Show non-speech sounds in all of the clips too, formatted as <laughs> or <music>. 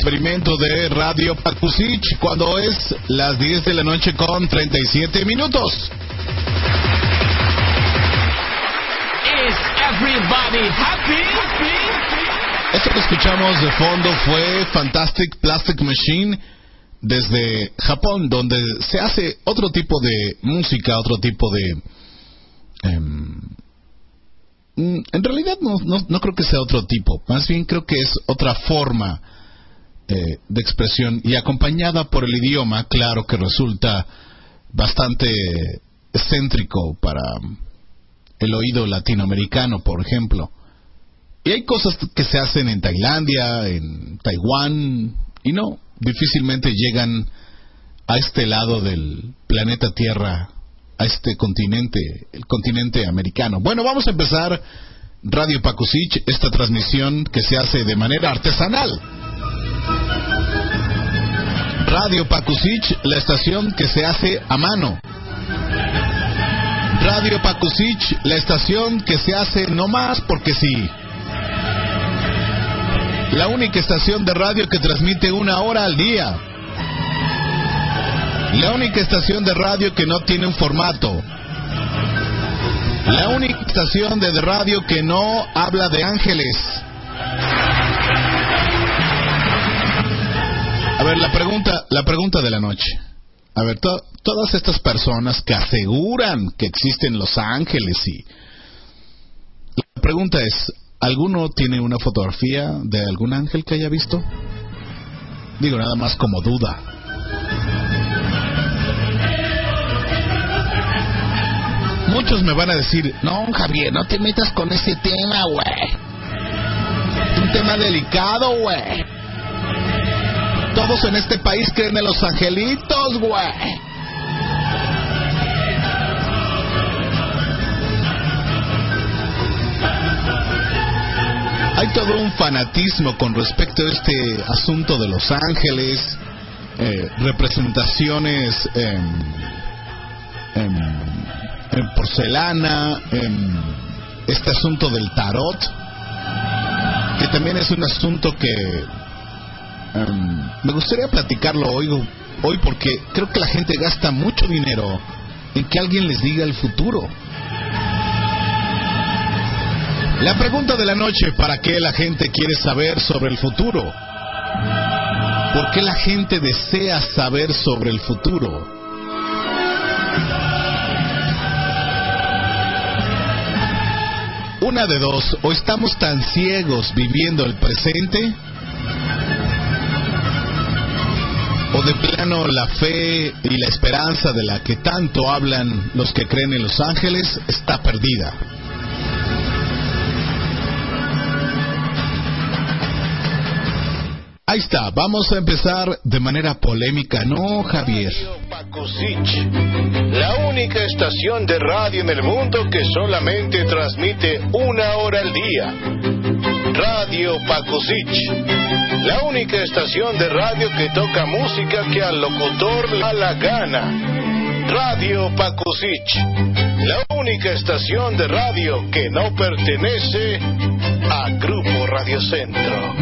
Experimento de Radio Pacusich cuando es las 10 de la noche con 37 minutos. Is everybody happy? Esto que escuchamos de fondo fue Fantastic Plastic Machine desde Japón, donde se hace otro tipo de música, otro tipo de... Mm, en realidad no, no, no creo que sea otro tipo, más bien creo que es otra forma eh, de expresión y acompañada por el idioma, claro que resulta bastante excéntrico para el oído latinoamericano, por ejemplo. Y hay cosas que se hacen en Tailandia, en Taiwán, y no, difícilmente llegan a este lado del planeta Tierra, a este continente, el continente americano. Bueno, vamos a empezar Radio Pacusich, esta transmisión que se hace de manera artesanal Radio Pakusich, la estación que se hace a mano. Radio Pakusich, la estación que se hace no más porque sí. La única estación de radio que transmite una hora al día. La única estación de radio que no tiene un formato. La única estación de radio que no habla de ángeles. A ver, la pregunta, la pregunta de la noche. A ver, todas estas personas que aseguran que existen los ángeles y... La pregunta es, ¿alguno tiene una fotografía de algún ángel que haya visto? Digo, nada más como duda. Muchos me van a decir, no, Javier, no te metas con ese tema, güey. Un tema delicado, güey. Todos en este país creen en los angelitos, güey. Hay todo un fanatismo con respecto a este asunto de los ángeles, eh, representaciones en, en, porcelana, en este asunto del tarot, que también es un asunto que em, me gustaría platicarlo hoy, hoy porque creo que la gente gasta mucho dinero en que alguien les diga el futuro. La pregunta de la noche, ¿para qué la gente quiere saber sobre el futuro? ¿Por qué la gente desea saber sobre el futuro? Una de dos, o estamos tan ciegos viviendo el presente, o de plano la fe y la esperanza de la que tanto hablan los que creen en los ángeles está perdida. Ahí está, vamos a empezar de manera polémica, ¿no, Javier? la única estación de radio en el mundo que solamente transmite una hora al día. Radio Pacusic, la única estación de radio que toca música que al locutor le da la gana. Radio Pacusic, la única estación de radio que no pertenece a Grupo Radio Centro.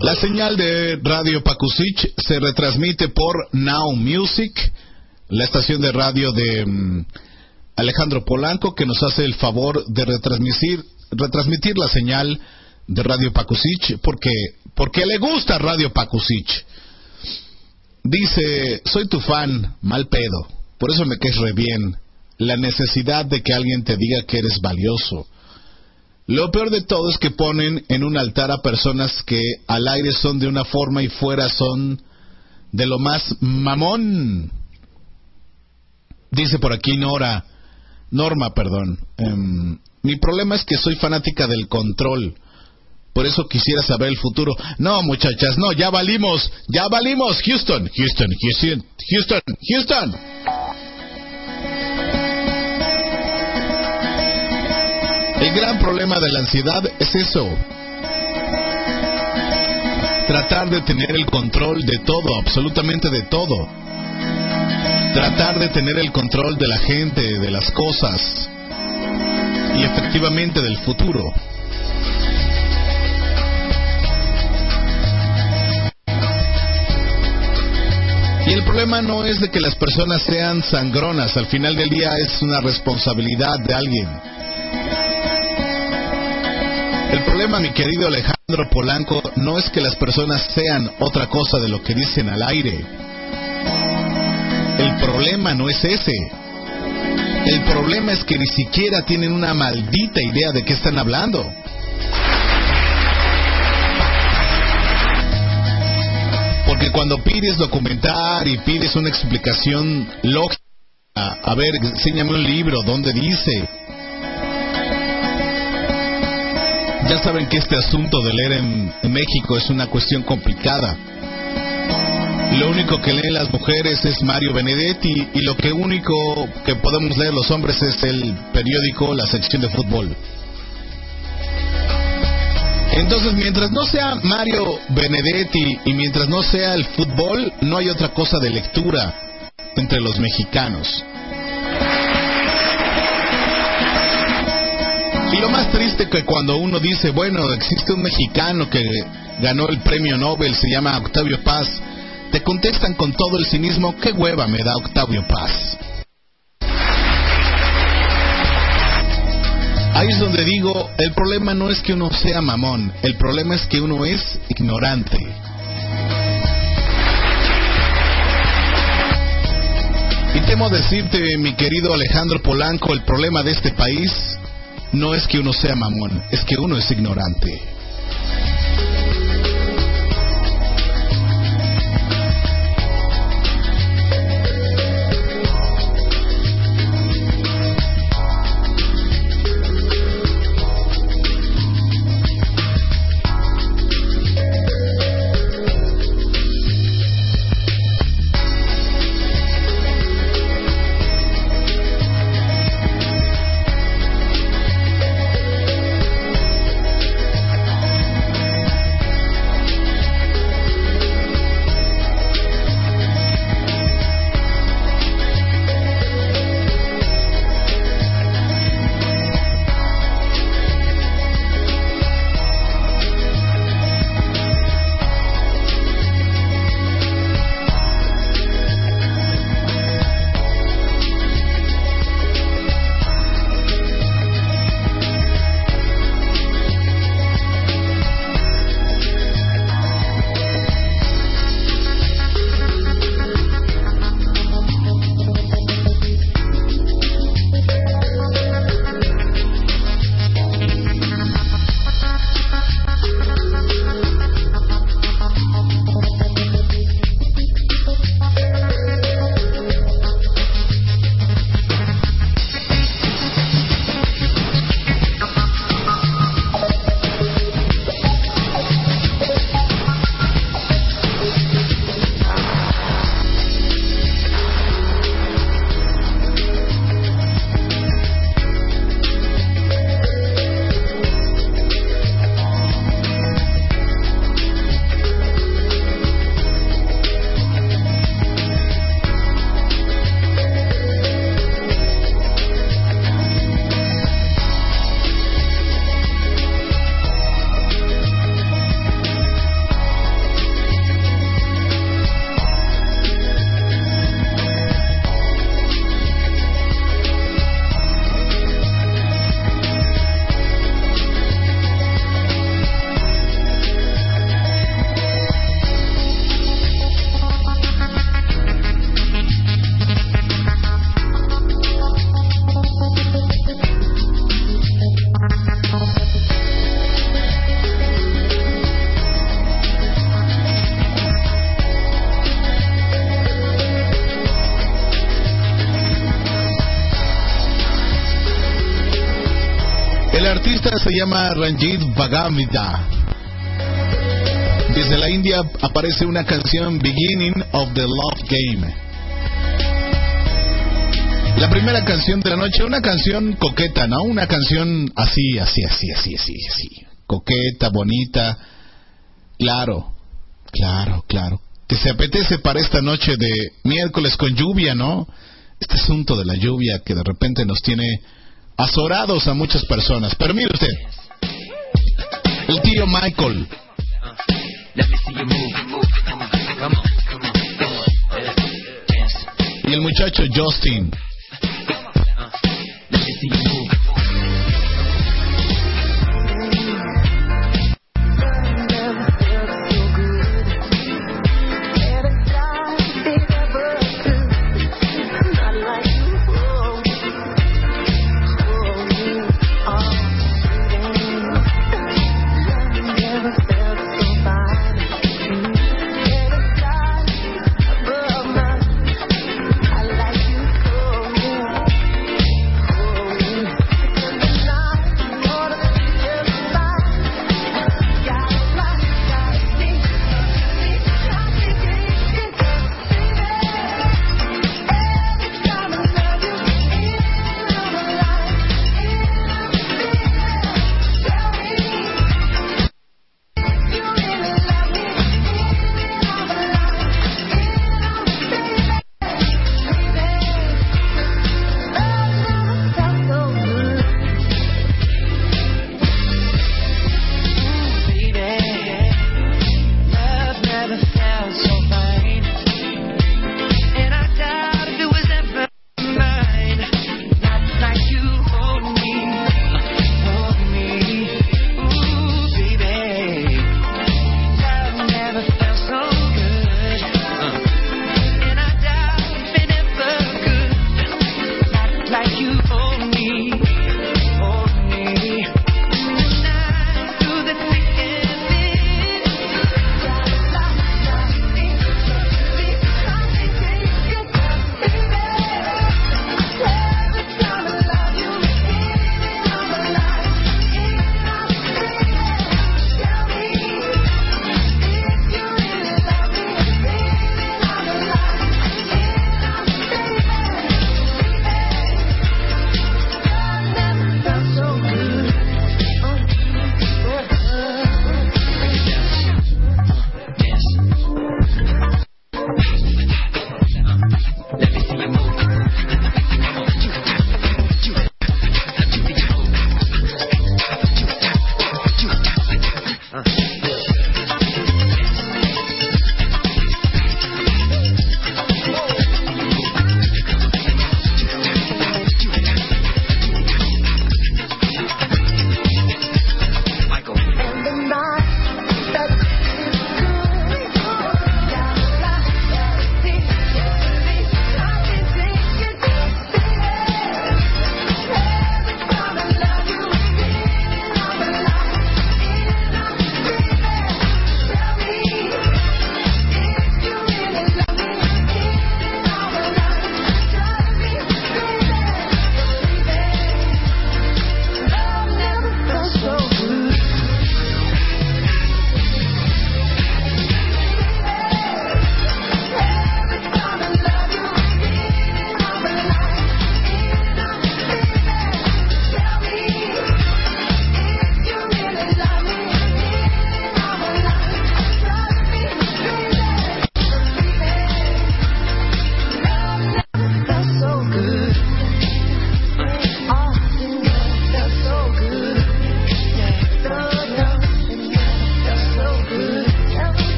La señal de Radio Pakusich se retransmite por Now Music, la estación de radio de mm, Alejandro Polanco, que nos hace el favor de retransmitir, retransmitir la señal de Radio Pakusich, porque, porque le gusta Radio Pakusich. Dice, soy tu fan, mal pedo, por eso me quedes re bien. La necesidad de que alguien te diga que eres valioso lo peor de todo es que ponen en un altar a personas que al aire son de una forma y fuera son de lo más mamón. Dice por aquí Nora, Norma, perdón. Em, mi problema es que soy fanática del control. Por eso quisiera saber el futuro. No, muchachas, no, ya valimos, ya valimos. Houston, Houston, Houston, Houston, Houston. El gran problema de la ansiedad es eso. Tratar de tener el control de todo, absolutamente de todo. Tratar de tener el control de la gente, de las cosas y efectivamente del futuro. Y el problema no es de que las personas sean sangronas, al final del día es una responsabilidad de alguien. El problema, mi querido Alejandro Polanco, no es que las personas sean otra cosa de lo que dicen al aire. El problema no es ese. El problema es que ni siquiera tienen una maldita idea de qué están hablando. Porque cuando pides documentar y pides una explicación lógica, a ver, enséñame un libro donde dice, Ya saben que este asunto de leer en, México es una cuestión complicada. Lo único que leen las mujeres es Mario Benedetti y lo que único que podemos leer los hombres es el periódico, la sección de fútbol. Entonces, mientras no sea Mario Benedetti y mientras no sea el fútbol, no hay otra cosa de lectura entre los mexicanos. Y lo más triste que cuando uno dice, bueno, existe un mexicano que ganó el premio Nobel, se llama Octavio Paz, te contestan con todo el cinismo, qué hueva me da Octavio Paz. Ahí es donde digo, el problema no es que uno sea mamón, el problema es que uno es ignorante. Y temo decirte, mi querido Alejandro Polanco, el problema de este país no es que uno sea mamón, es que uno es ignorante. Ranjit Bhagamida. Desde la India aparece una canción Beginning of the Love Game. La primera canción de la noche, una canción coqueta, ¿no? Una canción así, así, así, así, así, así. Coqueta, bonita. Claro, claro, claro. Que se apetece para esta noche de miércoles con lluvia, ¿no? Este asunto de la lluvia que de repente nos tiene azorados a muchas personas. Pero mire usted, el tío Michael. Y el muchacho Justin.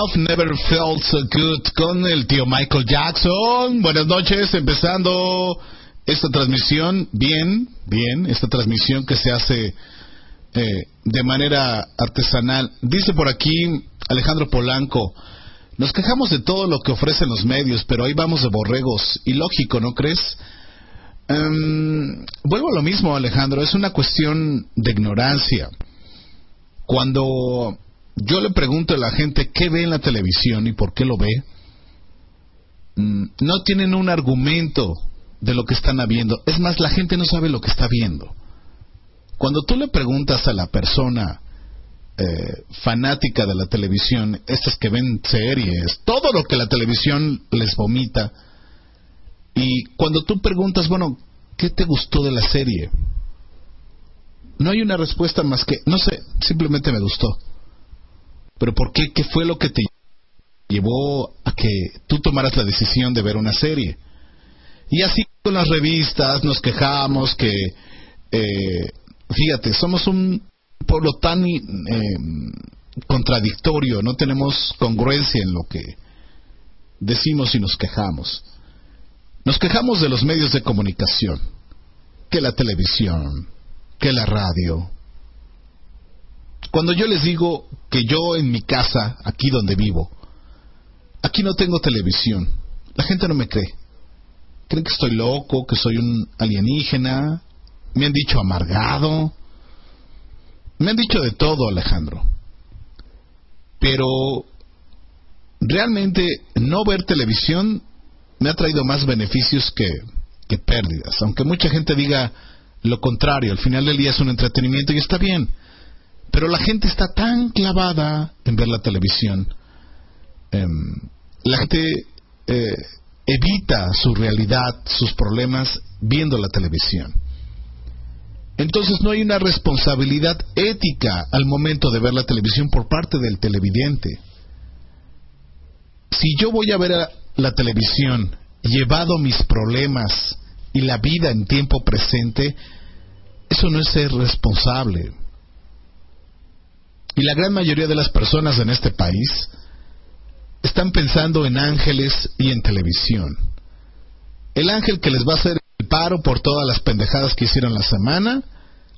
Love Never Felt So Good con el tío Michael Jackson. Buenas noches, empezando esta transmisión, bien, bien, esta transmisión que se hace eh, de manera artesanal. Dice por aquí Alejandro Polanco, nos quejamos de todo lo que ofrecen los medios, pero ahí vamos de borregos. Y lógico, ¿no crees? Em, vuelvo a lo mismo, Alejandro, es una cuestión de ignorancia. Cuando yo le pregunto a la gente qué ve en la televisión y por qué lo ve, mm, no tienen un argumento de lo que están viendo. Es más, la gente no sabe lo que está viendo. Cuando tú le preguntas a la persona eh, fanática de la televisión, estas que ven series, todo lo que la televisión les vomita, y cuando tú preguntas, bueno, ¿qué te gustó de la serie? No hay una respuesta más que, no sé, simplemente me gustó. Pero ¿por qué? ¿Qué fue lo que te llevó a que tú tomaras la decisión de ver una serie? Y así con las revistas nos quejamos que, eh, fíjate, somos un pueblo tan eh, contradictorio, no tenemos congruencia en lo que decimos y nos quejamos. Nos quejamos de los medios de comunicación, que la televisión, que la radio. Cuando yo les digo que yo en mi casa, aquí donde vivo, aquí no tengo televisión, la gente no me cree. Creen que estoy loco, que soy un alienígena. Me han dicho amargado. Me han dicho de todo, Alejandro. Pero realmente no ver televisión me ha traído más beneficios que, que pérdidas. Aunque mucha gente diga lo contrario, al final del día es un entretenimiento y está bien. Pero la gente está tan clavada en ver la televisión. Em, la gente eh, evita su realidad, sus problemas, viendo la televisión. Entonces no hay una responsabilidad ética al momento de ver la televisión por parte del televidente. Si yo voy a ver la televisión llevado mis problemas y la vida en tiempo presente, eso no es ser responsable. Y la gran mayoría de las personas en este país están pensando en ángeles y en televisión. El ángel que les va a hacer el paro por todas las pendejadas que hicieron la semana,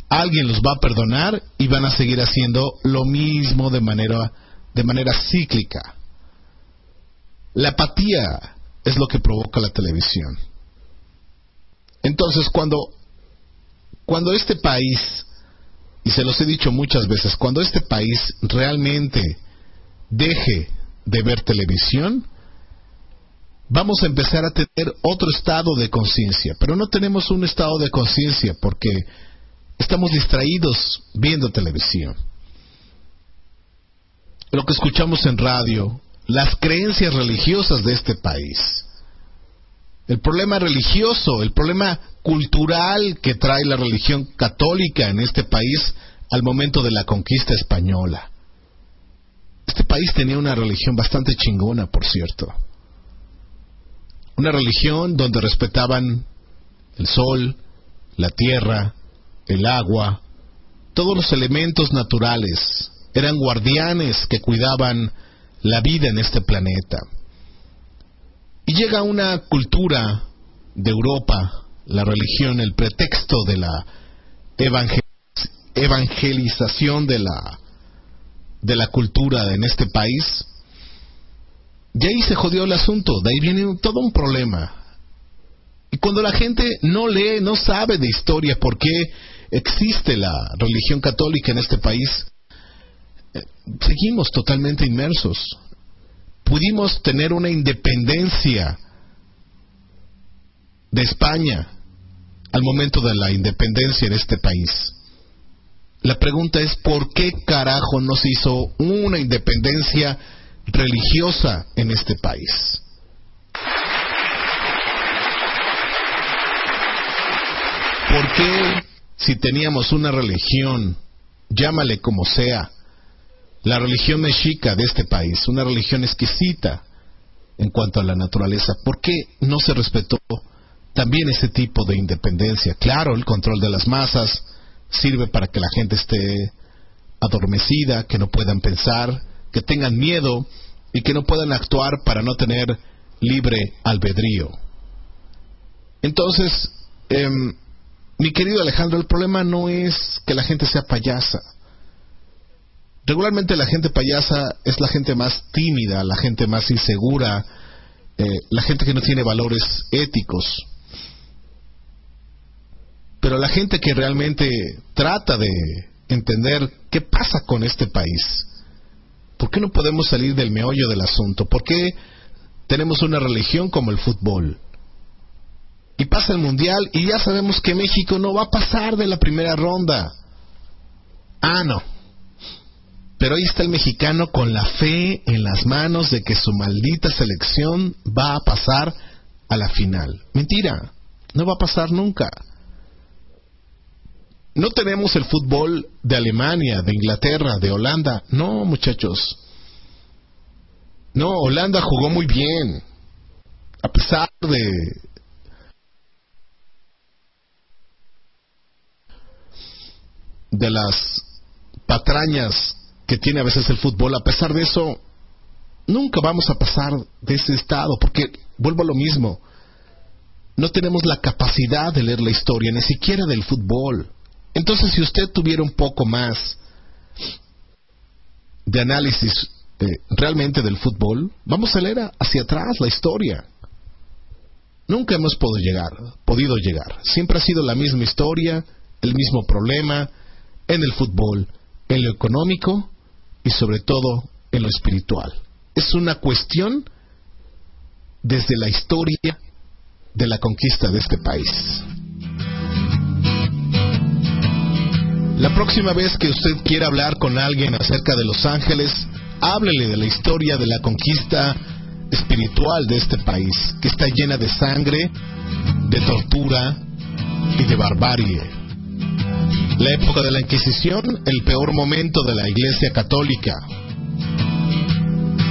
alguien los va a perdonar y van a seguir haciendo lo mismo de manera, de manera cíclica. La apatía es lo que provoca la televisión. Entonces, cuando, cuando este país, y se los he dicho muchas veces, cuando este país realmente deje de ver televisión, vamos a empezar a tener otro estado de conciencia. Pero no tenemos un estado de conciencia porque estamos distraídos viendo televisión. Lo que escuchamos en radio, las creencias religiosas de este país. El problema religioso, el problema cultural que trae la religión católica en este país al momento de la conquista española. Este país tenía una religión bastante chingona, por cierto. Una religión donde respetaban el sol, la tierra, el agua, todos los elementos naturales. Eran guardianes que cuidaban la vida en este planeta. Y llega una cultura de Europa, la religión, el pretexto de la evangelización de la de la cultura en este país, y ahí se jodió el asunto, de ahí viene todo un problema. Y cuando la gente no lee, no sabe de historia por qué existe la religión católica en este país, eh, seguimos totalmente inmersos. Pudimos tener una independencia de España al momento de la independencia en este país. La pregunta es, ¿por qué carajo no se hizo una independencia religiosa en este país? ¿Por qué si teníamos una religión, llámale como sea, la religión mexica de este país, una religión exquisita en cuanto a la naturaleza, ¿por qué no se respetó también ese tipo de independencia? Claro, el control de las masas, sirve para que la gente esté adormecida, que no puedan pensar, que tengan miedo y que no puedan actuar para no tener libre albedrío. Entonces, em, mi querido Alejandro, el problema no es que la gente sea payasa. Regularmente la gente payasa es la gente más tímida, la gente más insegura, eh, la gente que no tiene valores éticos. Pero la gente que realmente trata de entender qué pasa con este país, ¿por qué no podemos salir del meollo del asunto? ¿Por qué tenemos una religión como el fútbol? Y pasa el mundial y ya sabemos que México no va a pasar de la primera ronda. Ah, no. Pero ahí está el mexicano con la fe en las manos de que su maldita selección va a pasar a la final. Mentira, no va a pasar nunca. No tenemos el fútbol de Alemania, de Inglaterra, de Holanda. No, muchachos. No, Holanda jugó muy bien. A pesar de... de las patrañas que tiene a veces el fútbol, a pesar de eso, nunca vamos a pasar de ese estado, porque vuelvo a lo mismo, no tenemos la capacidad de leer la historia, ni siquiera del fútbol. Entonces, si usted tuviera un poco más de análisis realmente del fútbol, vamos a leer hacia atrás la historia. Nunca hemos podido llegar, podido llegar. Siempre ha sido la misma historia, el mismo problema en el fútbol, en lo económico y sobre todo en lo espiritual. Es una cuestión desde la historia de la conquista de este país. La próxima vez que usted quiera hablar con alguien acerca de Los Ángeles, háblele de la historia de la conquista espiritual de este país, que está llena de sangre, de tortura y de barbarie. La época de la Inquisición, el peor momento de la Iglesia Católica.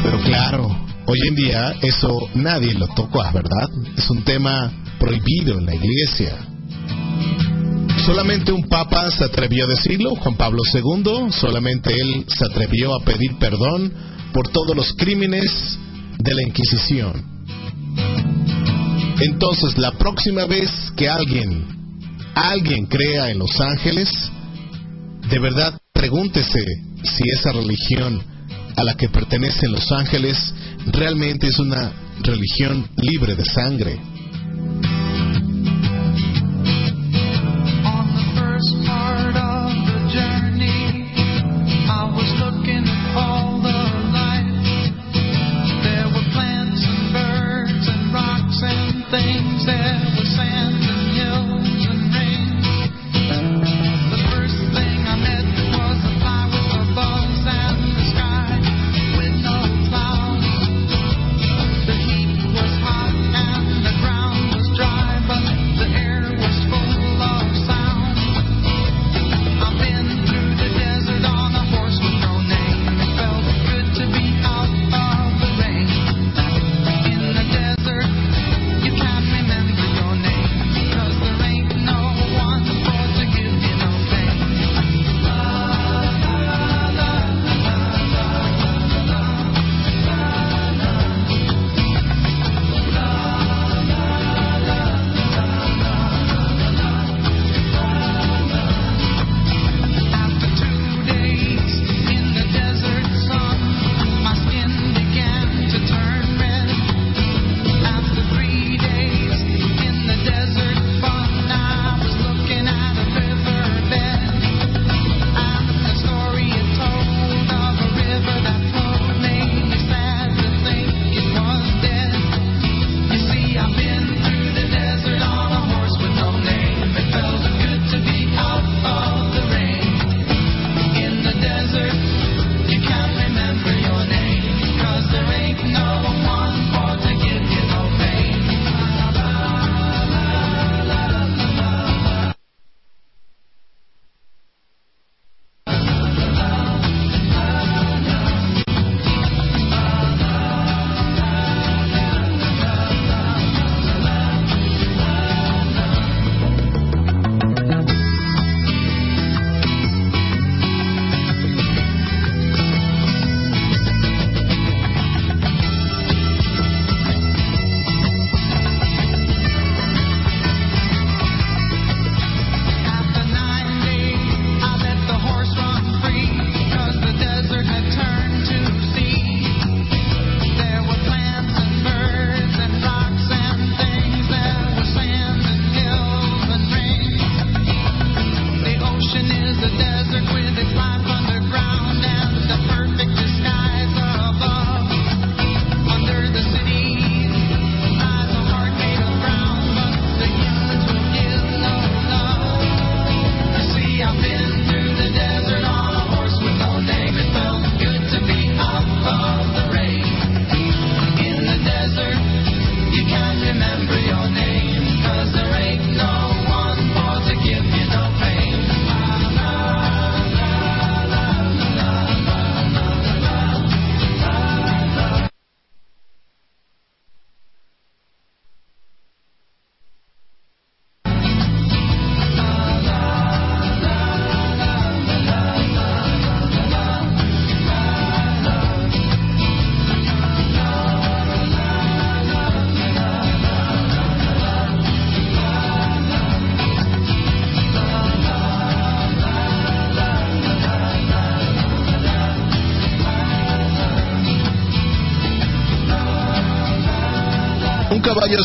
Pero claro, hoy en día eso nadie lo toca, ¿verdad? Es un tema prohibido en la Iglesia. Solamente un papa se atrevió a decirlo, Juan Pablo II, solamente él se atrevió a pedir perdón por todos los crímenes de la Inquisición. Entonces, la próxima vez que alguien alguien crea en los ángeles, de verdad pregúntese si esa religión a la que pertenecen los ángeles realmente es una religión libre de sangre.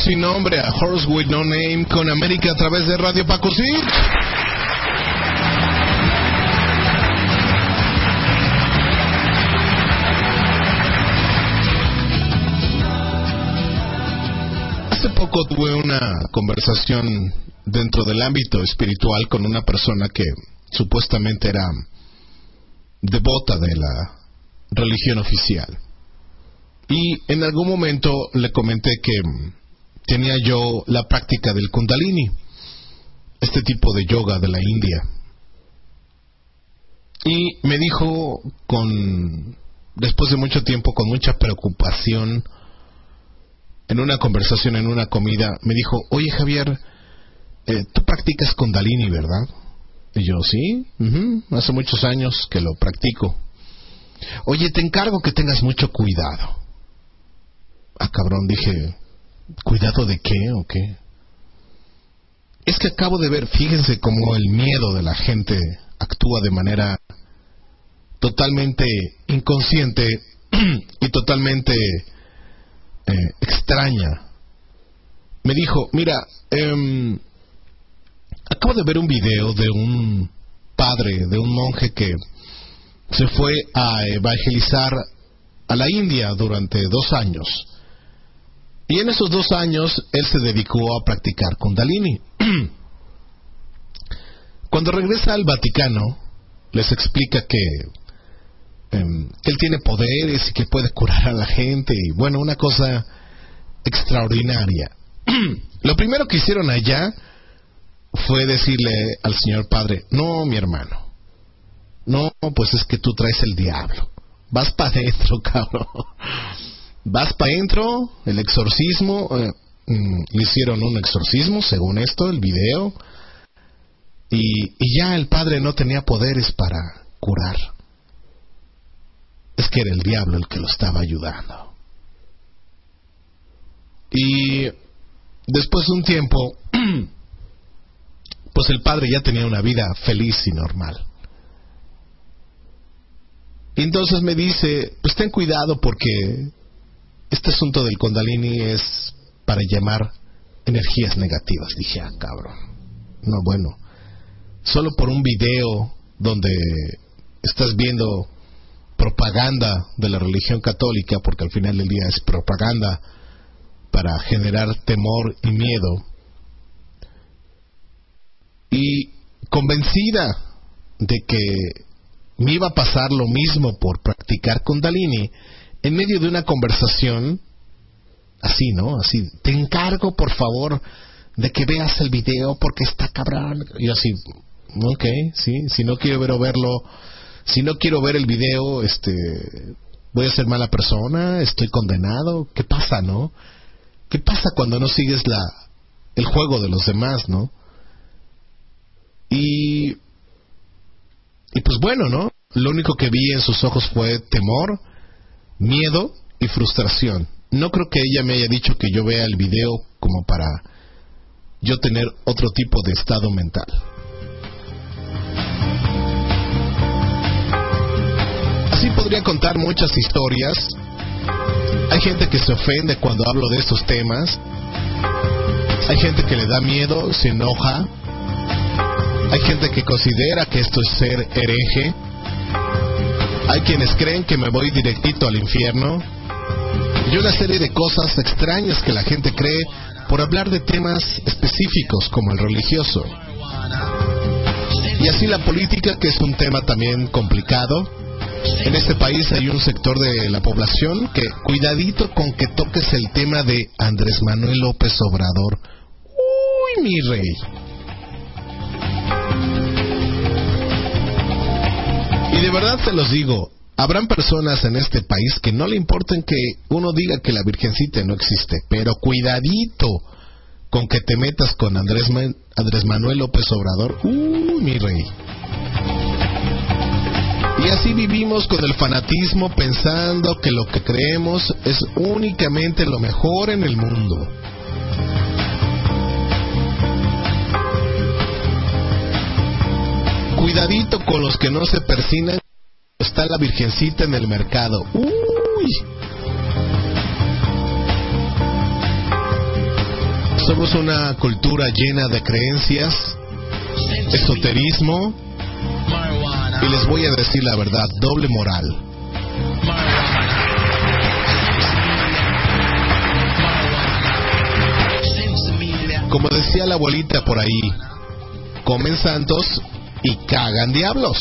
Sin nombre, a Horse with No Name con América a través de Radio Paco Hace poco tuve una conversación dentro del ámbito espiritual con una persona que supuestamente era devota de la religión oficial. Y en algún momento le comenté que tenía yo la práctica del kundalini, este tipo de yoga de la India. Y me dijo con después de mucho tiempo con mucha preocupación en una conversación en una comida me dijo, "Oye Javier, eh, tú practicas kundalini, ¿verdad?" Y yo, "Sí, hace muchos años que lo practico." Oye, te encargo que tengas mucho cuidado. Ah, cabrón, dije, ¿cuidado de qué o qué? Es que acabo de ver, fíjense cómo el miedo de la gente actúa de manera totalmente inconsciente <clears throat> y totalmente eh, extraña. Me dijo, mira, em, acabo de ver un video de un padre, de un monje que se fue a evangelizar a la India durante dos años. Y en esos dos años él se dedicó a practicar Kundalini. <clears throat> Cuando regresa al Vaticano, les explica que, em, que él tiene poderes y que puede curar a la gente. Y bueno, una cosa extraordinaria. <clears throat> Lo primero que hicieron allá fue decirle al señor padre, no, mi hermano, no, pues es que tú traes el diablo. Vas para <laughs> adentro, cabrón. Vas para adentro, el exorcismo. Eh, mm, hicieron un exorcismo, según esto, el video. Y, y ya el padre no tenía poderes para curar. Es que era el diablo el que lo estaba ayudando. Y después de un tiempo, <clears throat> pues el padre ya tenía una vida feliz y normal. Y entonces me dice, pues ten cuidado porque este asunto del Kundalini es para llamar energías negativas. Dije, ah, cabrón. No, bueno. Solo por un video donde estás viendo propaganda de la religión católica, porque al final del día es propaganda para generar temor y miedo. Y convencida de que me iba a pasar lo mismo por practicar con Dalini en medio de una conversación así, ¿no? Así, te encargo por favor de que veas el video porque está cabrón. Y así, ok, sí, si no quiero ver verlo, si no quiero ver el video, este, voy a ser mala persona, estoy condenado, ¿qué pasa, no? ¿Qué pasa cuando no sigues la el juego de los demás, no? Y y pues bueno, ¿no? Lo único que vi en sus ojos fue temor, miedo y frustración. No creo que ella me haya dicho que yo vea el video como para yo tener otro tipo de estado mental. Así podría contar muchas historias. Hay gente que se ofende cuando hablo de estos temas. Hay gente que le da miedo, se enoja, hay gente que considera que esto es ser hereje. Hay quienes creen que me voy directito al infierno. Y una serie de cosas extrañas que la gente cree por hablar de temas específicos como el religioso. Y así la política, que es un tema también complicado. En este país hay un sector de la población que cuidadito con que toques el tema de Andrés Manuel López Obrador. Uy, mi rey. Verdad te los digo, habrán personas en este país que no le importen que uno diga que la Virgencita no existe, pero cuidadito con que te metas con Andrés, Andrés Manuel López Obrador. Uy, mi rey. Y así vivimos con el fanatismo pensando que lo que creemos es únicamente lo mejor en el mundo. Cuidadito con los que no se persinan. Está la Virgencita en el mercado. Somos una cultura llena de creencias, esoterismo y les voy a decir la verdad, doble moral. Como decía la abuelita por ahí, comen santos y cagan diablos.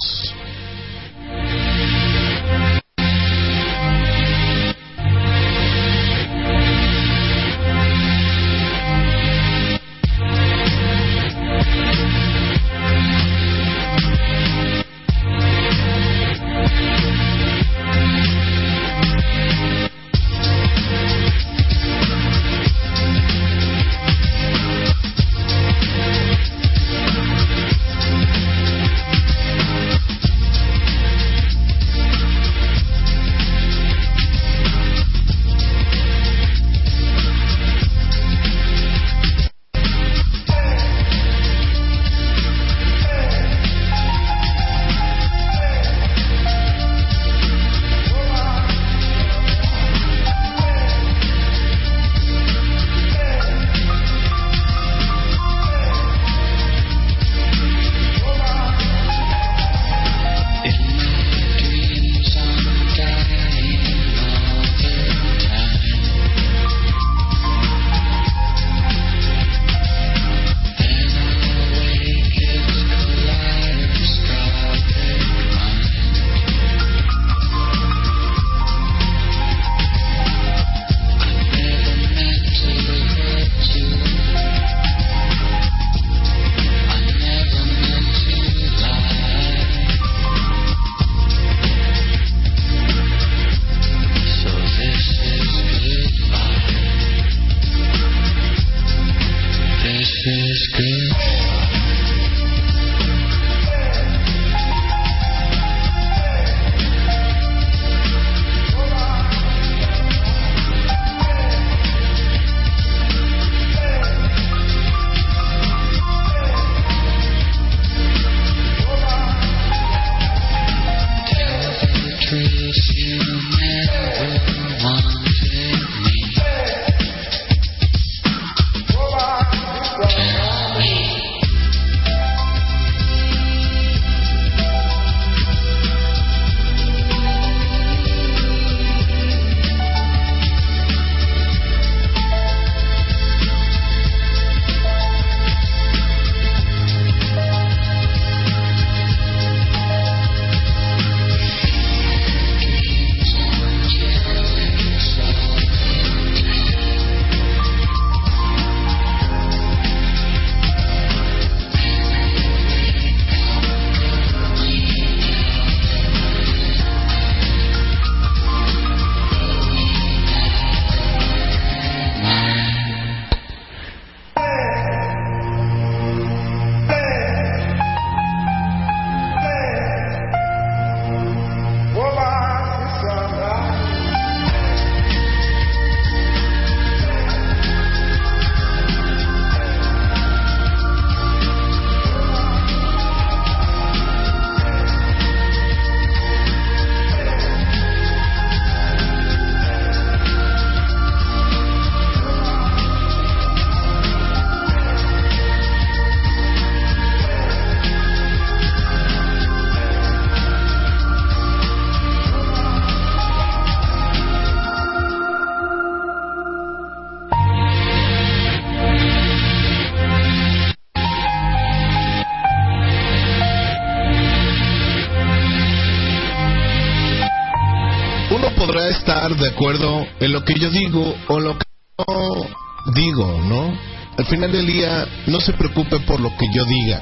Acuerdo en lo que yo digo o lo que no digo, ¿no? Al final del día, no se preocupe por lo que yo diga.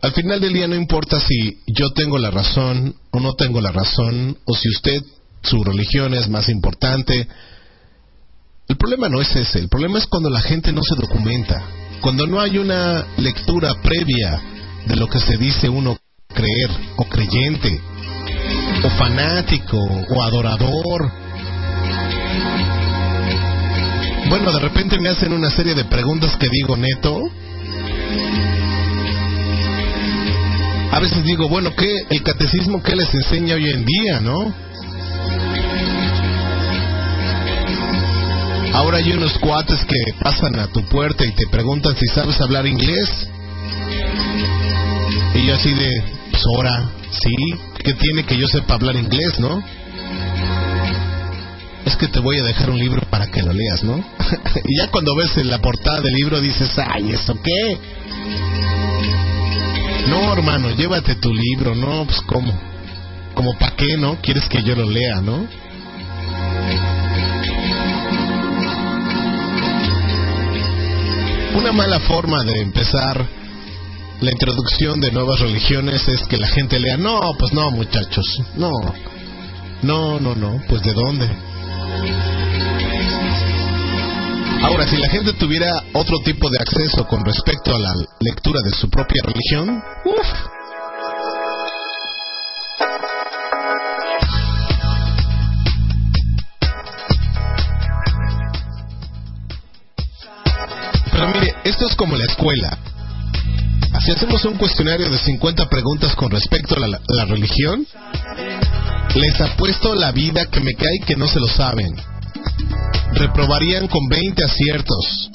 Al final del día no importa si yo tengo la razón o no tengo la razón, o si usted, su religión es más importante. El problema no es ese, el problema es cuando la gente no se documenta, cuando no hay una lectura previa de lo que se dice uno creer o creyente o fanático o adorador. Bueno, de repente me hacen una serie de preguntas que digo neto. A veces digo, bueno, ¿qué? El catecismo que les enseña hoy en día, ¿no? Ahora hay unos cuates que pasan a tu puerta y te preguntan si sabes hablar inglés. Y yo así de, pues ahora, sí, ¿qué tiene que yo sepa hablar inglés, no? Es que te voy a dejar un libro para que lo leas, ¿no? <laughs> y ya cuando ves en la portada del libro dices, ay, ¿eso qué? No, hermano, llévate tu libro, no, pues cómo. Como para qué, ¿no? Quieres que yo lo lea, ¿no? Una mala forma de empezar la introducción de nuevas religiones es que la gente lea, no, pues no, muchachos, no, no, no, no, pues de dónde. Ahora, si la gente tuviera otro tipo de acceso con respecto a la lectura de su propia religión, uff. Pero mire, esto es como la escuela. Si hacemos un cuestionario de 50 preguntas con respecto a la, religión, les apuesto la vida que me cae que no se lo saben. Reprobarían con 20 aciertos.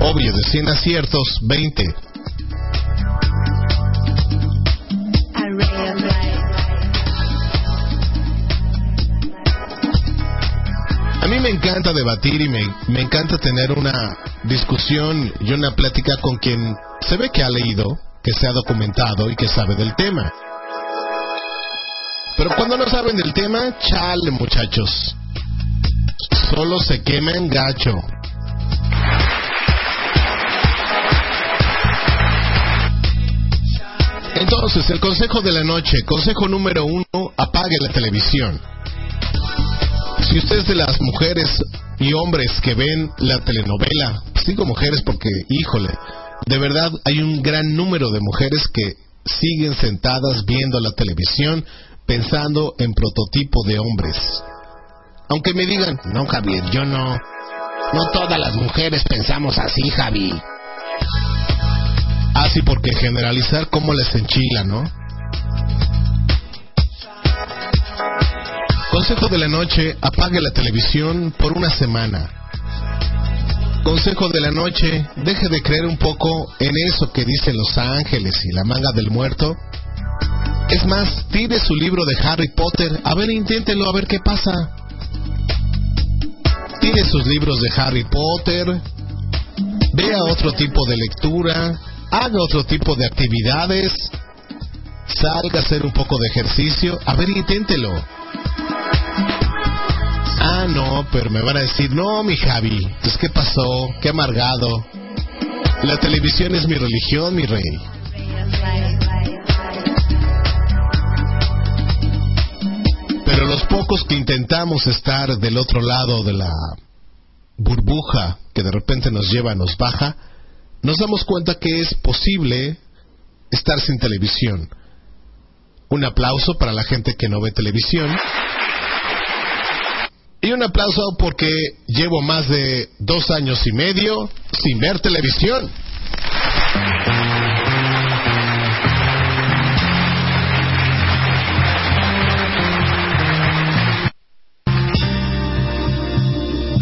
Obvio, de 100 aciertos, 20. A mí me encanta debatir y me, me encanta tener una discusión y una plática con quien se ve que ha leído, que se ha documentado y que sabe del tema. Pero cuando no saben del tema, chale muchachos. Solo se queman gacho. Entonces, el consejo de la noche, consejo número uno, apague la televisión. Si usted es de las mujeres y hombres que ven la telenovela, digo mujeres porque, híjole, de verdad hay un gran número de mujeres que siguen sentadas viendo la televisión pensando en prototipo de hombres. Aunque me digan, no Javier, yo no. No todas las mujeres pensamos así, Javi. Así porque generalizar como les enchila, ¿no? Consejo de la noche, apague la televisión por una semana. Consejo de la noche, deje de creer un poco en eso que dicen los ángeles y la manga del muerto. Es más, tire su libro de Harry Potter, a ver, inténtelo, a ver qué pasa. Tire sus libros de Harry Potter, vea otro tipo de lectura, haga otro tipo de actividades, salga a hacer un poco de ejercicio, a ver, inténtelo. Ah, no, pero me van a decir, no, mi Javi, pues qué pasó, qué amargado. La televisión es mi religión, mi rey. Pero los pocos que intentamos estar del otro lado de la burbuja que de repente nos lleva, nos baja, nos damos cuenta que es posible estar sin televisión. Un aplauso para la gente que no ve televisión. Y un aplauso porque llevo más de dos años y medio sin ver televisión.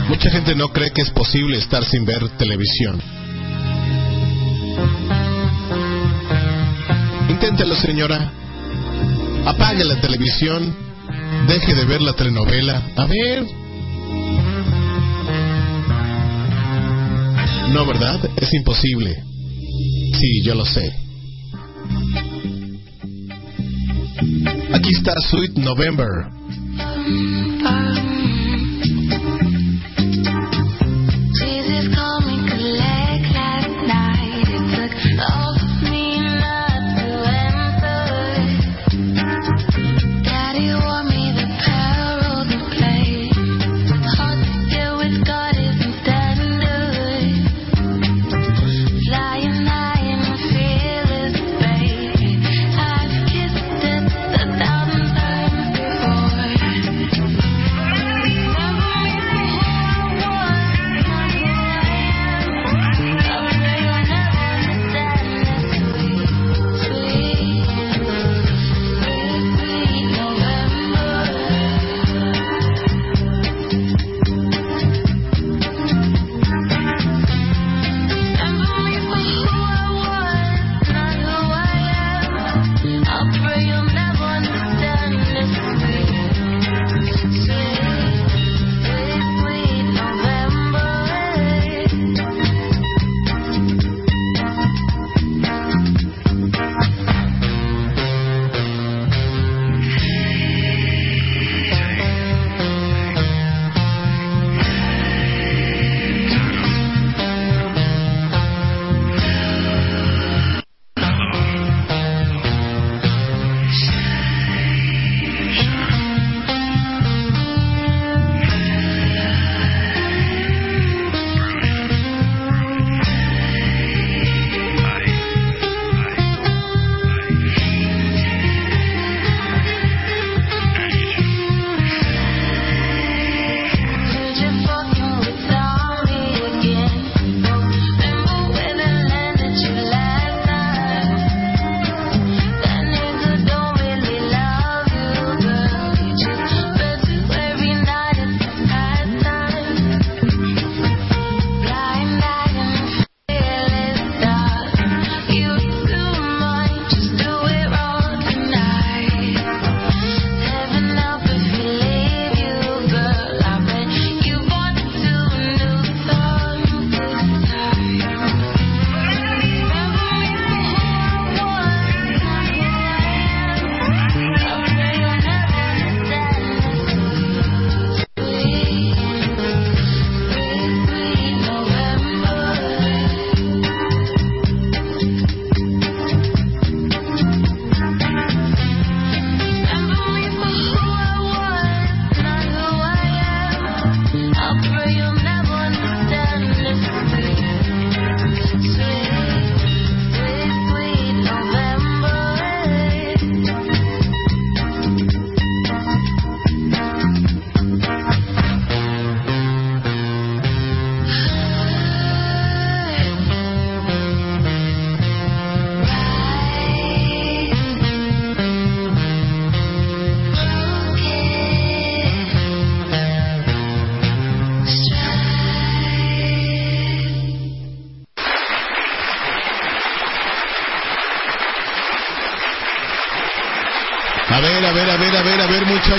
Mucha gente no cree que es posible estar sin ver televisión. Inténtelo, señora. Apague la televisión. Deje de ver la telenovela. A ver. No, ¿verdad? Es imposible. Sí, yo lo sé. Aquí está Sweet November.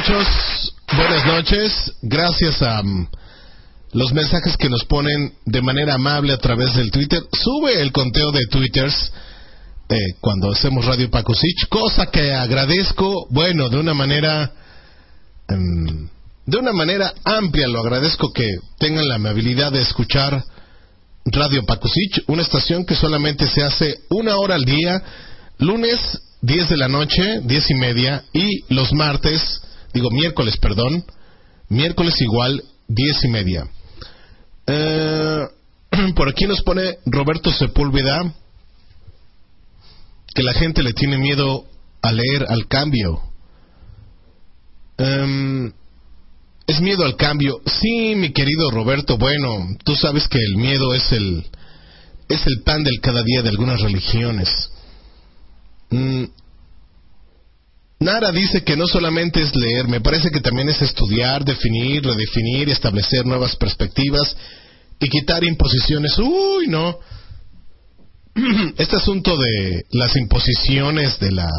Buenas noches. Gracias a mm, los mensajes que nos ponen de manera amable a través del Twitter. Sube el conteo de Twitters eh, cuando hacemos Radio Pacosich, cosa que agradezco, bueno, de una manera. em, de una manera amplia lo agradezco que tengan la amabilidad de escuchar Radio Pacosich, una estación que solamente se hace una hora al día, lunes 10 de la noche, 10 y media, y los martes, digo miércoles, perdón, miércoles igual, 10 y media. Eh, <clears throat> por aquí nos pone Roberto Sepúlveda que la gente le tiene miedo a leer al cambio. Em, es miedo al cambio. Sí, mi querido Roberto, bueno, tú sabes que el miedo es el es el pan del cada día de algunas religiones. Mm, Nara dice que no solamente es leer, me parece que también es estudiar, definir, redefinir, establecer nuevas perspectivas y quitar imposiciones. Uy, no. <clears throat> Este asunto de las imposiciones de la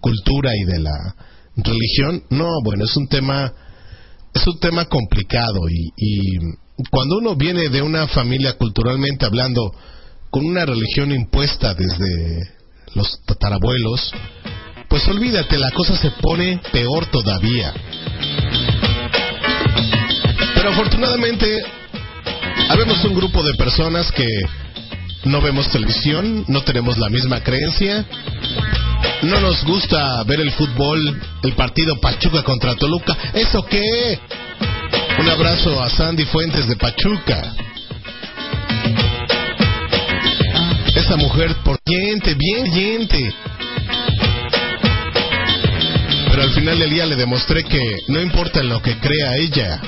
cultura y de la religión, no, bueno, es un tema es un tema complicado y, y cuando uno viene de una familia culturalmente hablando con una religión impuesta desde los tatarabuelos, pues olvídate, la cosa se pone peor todavía. Pero afortunadamente, habemos un grupo de personas que no vemos televisión, no tenemos la misma creencia, no nos gusta ver el fútbol, el partido Pachuca contra Toluca. ¿Eso qué? Un abrazo a Sandy Fuentes de Pachuca. Esa mujer por gente, bien gente. Pero al final del día le demostré que no importa en lo que crea ella,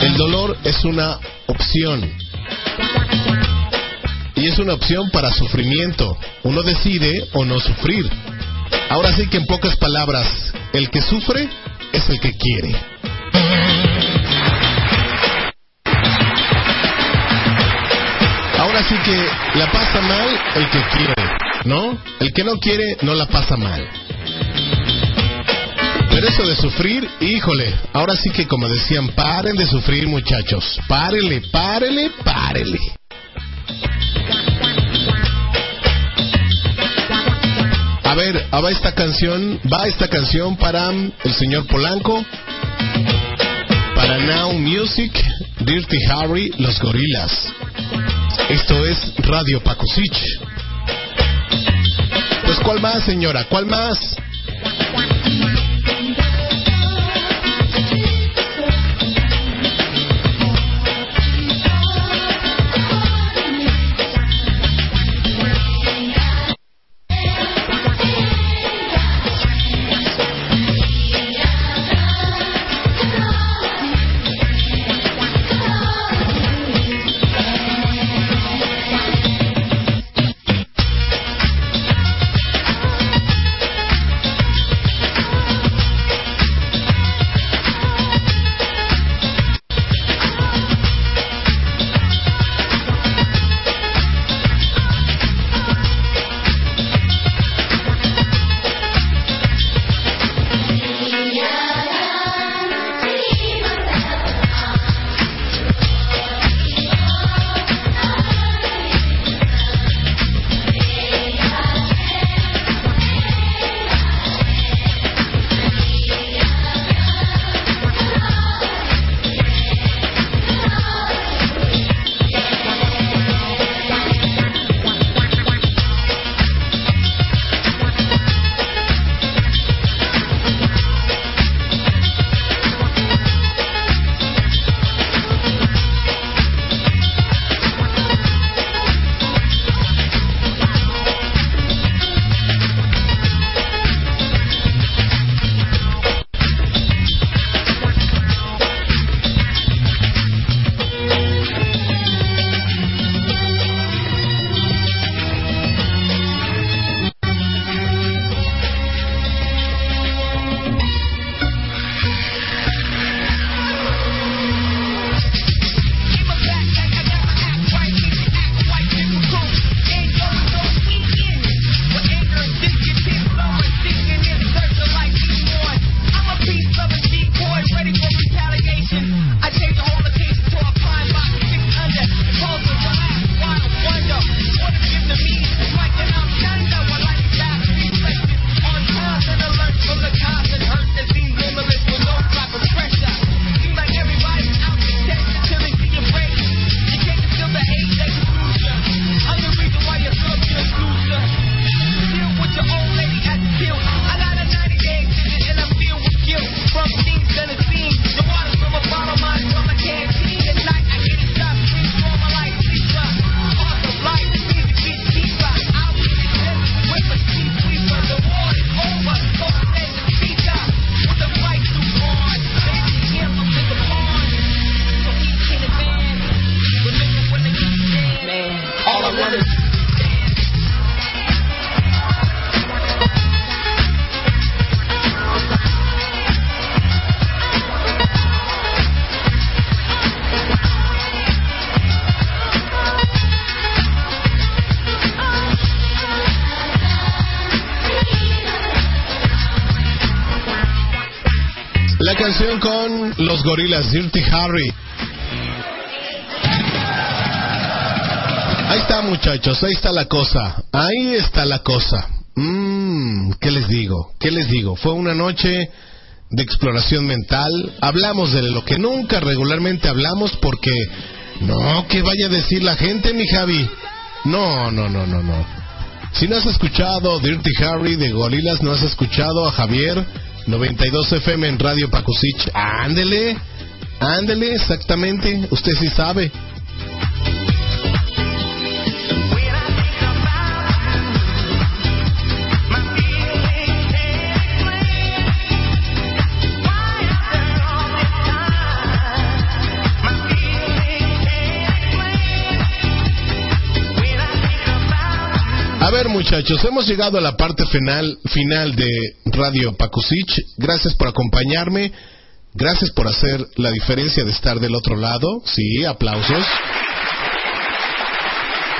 el dolor es una opción. Y es una opción para sufrimiento. Uno decide o no sufrir. Ahora sí que en pocas palabras, el que sufre es el que quiere. Ahora sí que la pasa mal el que quiere, ¿no? El que no quiere no la pasa mal. Pero eso de sufrir, híjole, ahora sí que como decían, paren de sufrir muchachos, párenle, párenle, párenle. A ver, va esta canción, va esta canción para el señor Polanco, para Now Music, Dirty Harry, Los Gorilas. Esto es Radio Pacosich. Pues ¿cuál más, señora? ¿Cuál más? Canción con los gorilas Dirty Harry. Ahí está, muchachos, ahí está la cosa. Ahí está la cosa. Mmm, ¿qué les digo? ¿Qué les digo? Fue una noche de exploración mental. Hablamos de lo que nunca regularmente hablamos porque no, que vaya a decir la gente, mi Javi. No, no, no, no, no. Si no has escuchado Dirty Harry de Gorilas, no has escuchado a Javier 92 FM en Radio Pacusich. Ándele, ándele, exactamente. Usted sí sabe. Ver muchachos, hemos llegado a la parte final, final de Radio Pacusich. Gracias por acompañarme. Gracias por hacer la diferencia de estar del otro lado. Sí, aplausos.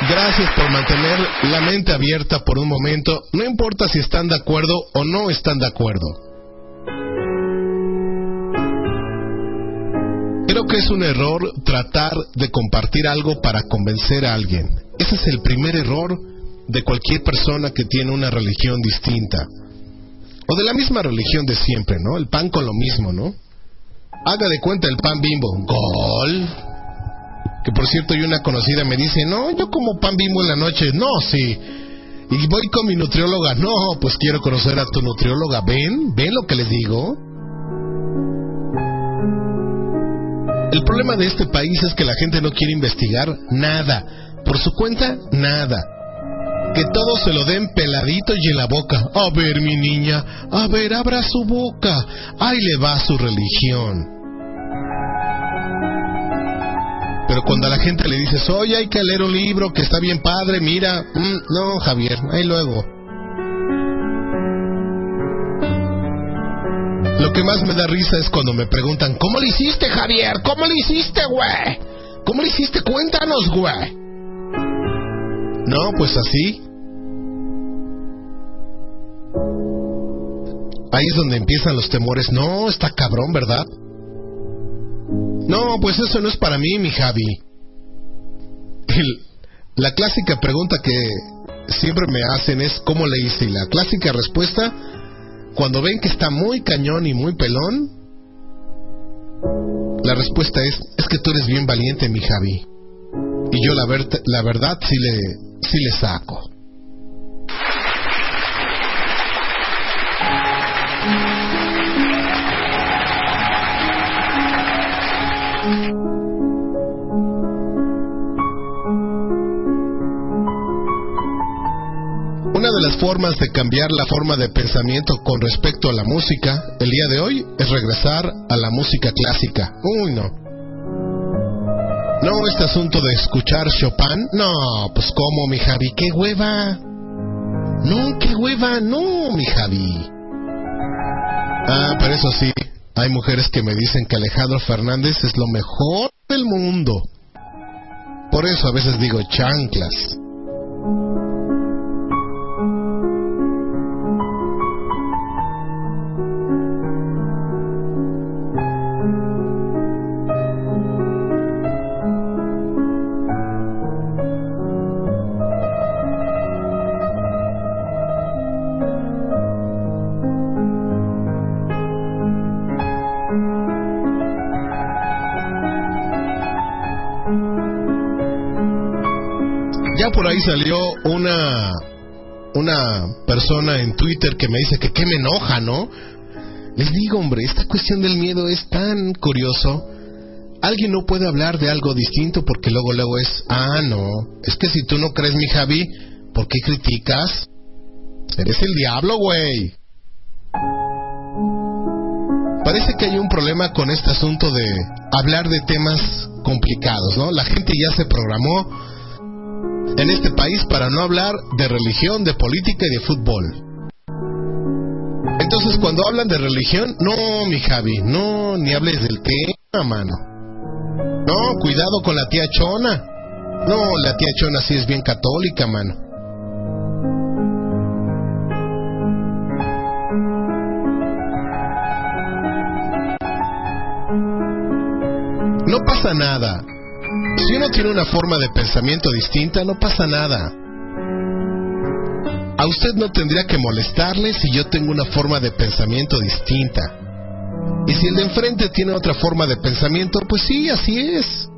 Gracias por mantener la mente abierta por un momento. No importa si están de acuerdo o no están de acuerdo. Creo que es un error tratar de compartir algo para convencer a alguien. Ese es el primer error de cualquier persona que tiene una religión distinta. O de la misma religión de siempre, ¿no? El pan con lo mismo, ¿no? Haga de cuenta el pan bimbo. Gol. Que por cierto, y una conocida me dice, no, yo como pan bimbo en la noche. No, sí. Y voy con mi nutrióloga. No, pues quiero conocer a tu nutrióloga. ¿Ven? ¿Ven lo que les digo? El problema de este país es que la gente no quiere investigar nada. Por su cuenta, nada. Que todo se lo den peladito y en la boca. A ver, mi niña, a ver, abra su boca. Ahí le va su religión. Pero cuando a la gente le dices, oye, hay que leer un libro que está bien padre, mira, mm, no, Javier, ahí luego. Lo que más me da risa es cuando me preguntan, ¿cómo le hiciste, Javier? ¿Cómo le hiciste, güey? ¿Cómo le hiciste? Cuéntanos, güey. No, pues así. Ahí es donde empiezan los temores. No, está cabrón, ¿verdad? No, pues eso no es para mí, mi Javi. La clásica pregunta que siempre me hacen es ¿cómo le hice? Y la clásica respuesta, cuando ven que está muy cañón y muy pelón, la respuesta es, es que tú eres bien valiente, mi Javi. Y yo la, la verdad sí le, sí le saco. Una de las formas de cambiar la forma de pensamiento con respecto a la música el día de hoy es regresar a la música clásica. Uy, no. No, este asunto de escuchar Chopin. No, pues cómo, mi Javi, qué hueva. No, qué hueva, no, mi Javi. Ah, pero eso sí, hay mujeres que me dicen que Alejandro Fernández es lo mejor del mundo. Por eso a veces digo chanclas. Por ahí salió una una persona en Twitter que me dice que qué me enoja, ¿no? Les digo, hombre, esta cuestión del miedo es tan curioso. Alguien no puede hablar de algo distinto porque luego luego es, ah, no, es que si tú no crees mi Javi, ¿por qué criticas? Eres el diablo, güey. Parece que hay un problema con este asunto de hablar de temas complicados, ¿no? La gente ya se programó en este país para no hablar de religión, de política y de fútbol. Entonces cuando hablan de religión, no, mi Javi, no, ni hables del tema, mano. No, cuidado con la tía Chona. No, la tía Chona sí es bien católica, mano. No pasa nada. Si uno tiene una forma de pensamiento distinta, no pasa nada. A usted no tendría que molestarle si yo tengo una forma de pensamiento distinta. Y si el de enfrente tiene otra forma de pensamiento, pues sí, así es.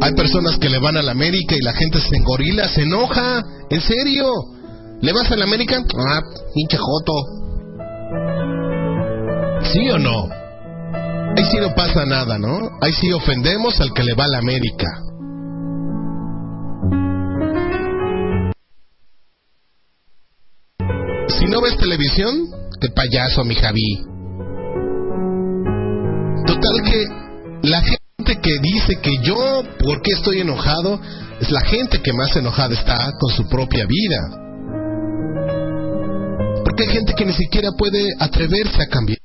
Hay personas que le van a la América y la gente se engorila, se enoja. ¿En serio? ¿Le vas a la América? Ah, pinche joto. ¿Sí o no? Ahí sí no pasa nada, ¿no? Ahí sí ofendemos al que le va a la América. Si no ves televisión, qué payaso, mi Javi. Total que la gente que dice que yo, ¿por qué estoy enojado? Es la gente que más enojada está con su propia vida. Porque hay gente que ni siquiera puede atreverse a cambiar.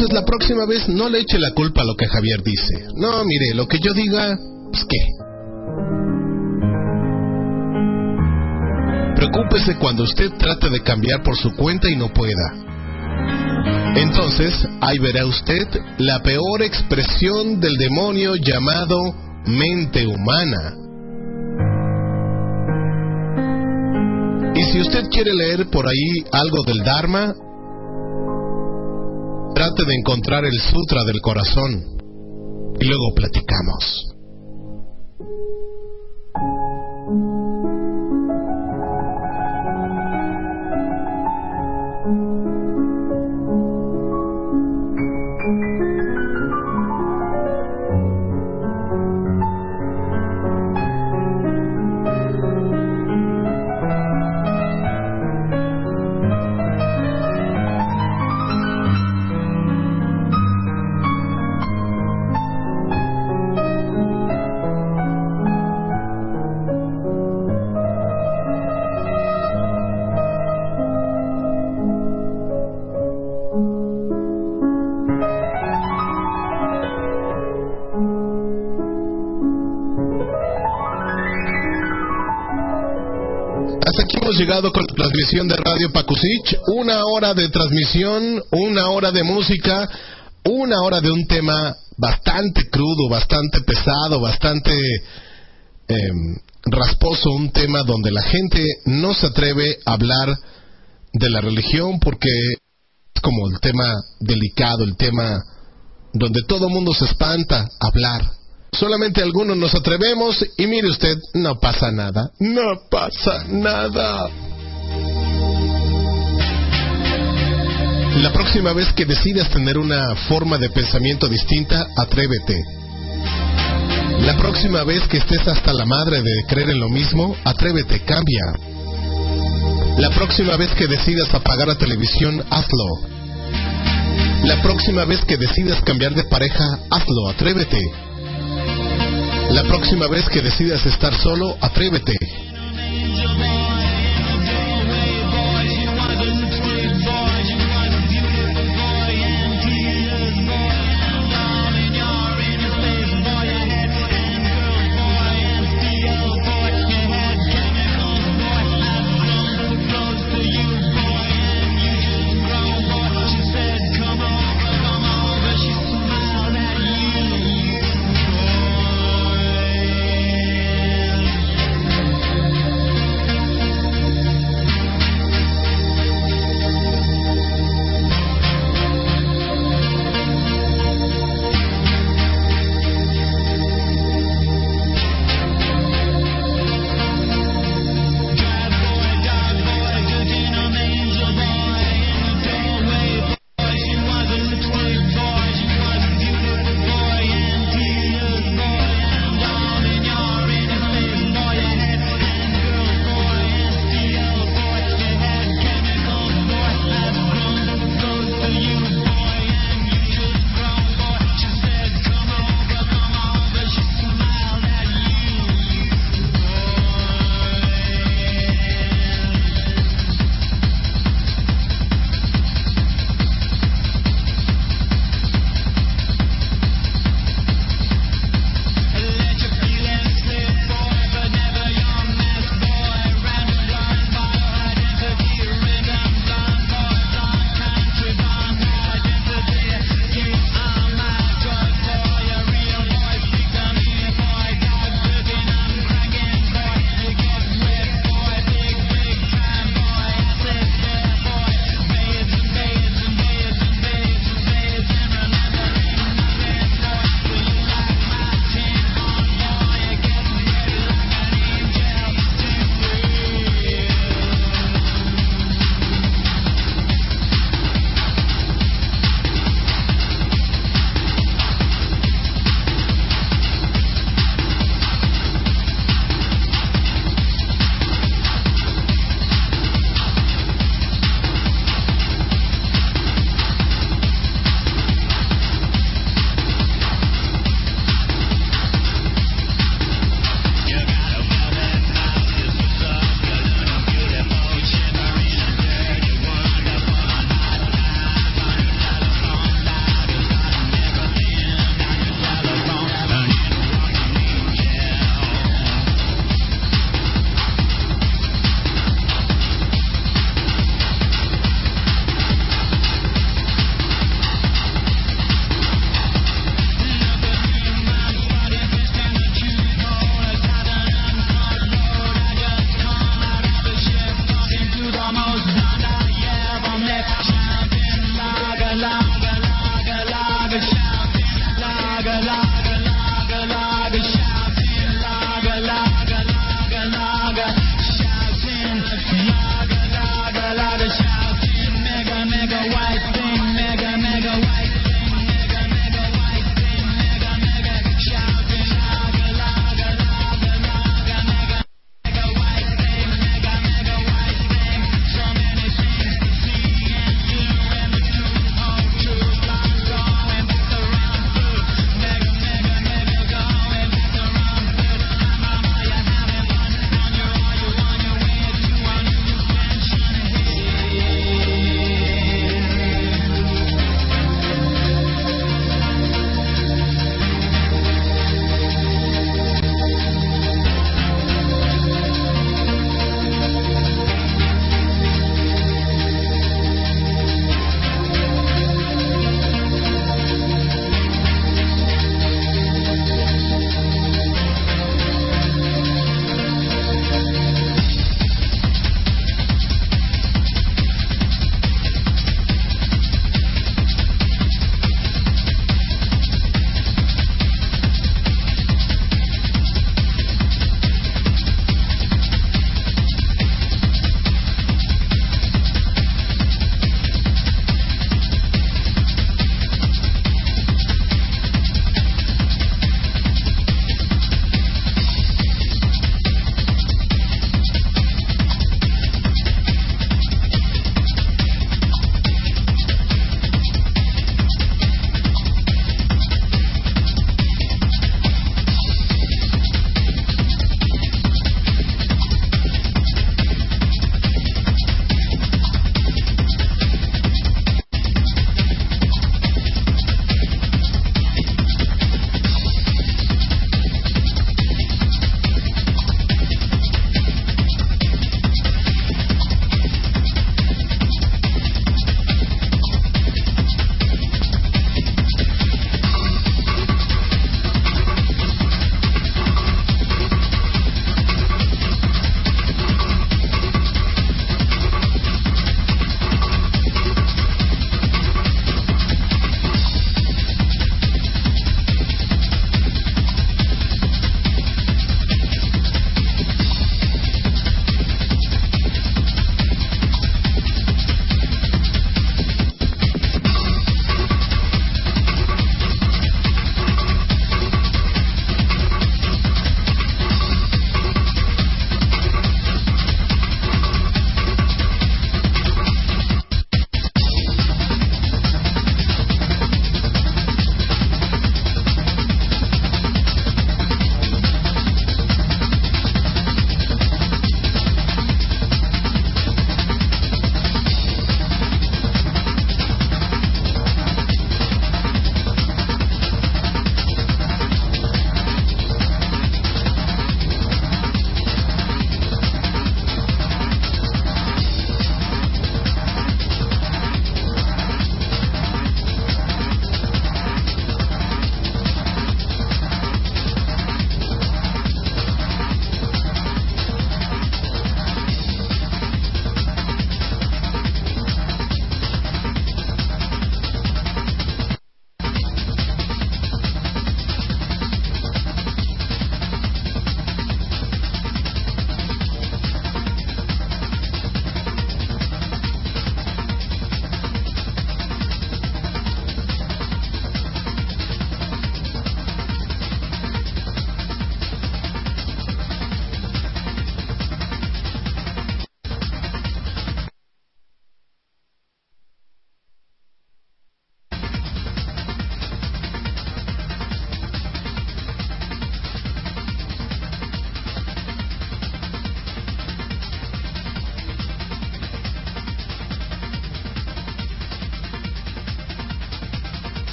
Entonces la próxima vez no le eche la culpa a lo que Javier dice. No, mire, lo que yo diga, pues qué. Preocúpese cuando usted trate de cambiar por su cuenta y no pueda. Entonces, ahí verá usted la peor expresión del demonio llamado mente humana. Y si usted quiere leer por ahí algo del Dharma, trate de encontrar el Sutra del Corazón y luego platicamos. Con la transmisión de Radio Pacusich. Una hora de transmisión, una hora de música, una hora de un tema bastante crudo, bastante pesado, bastante eh, rasposo, un tema donde la gente no se atreve a hablar de la religión porque es como el tema delicado, el tema donde todo mundo se espanta a hablar. Solamente algunos nos atrevemos y mire usted, no pasa nada, no pasa nada. La próxima vez que decidas tener una forma de pensamiento distinta, atrévete. La próxima vez que estés hasta la madre de creer en lo mismo, atrévete, cambia. La próxima vez que decidas apagar la televisión, hazlo. La próxima vez que decidas cambiar de pareja, hazlo, atrévete. La próxima vez que decidas estar solo, atrévete.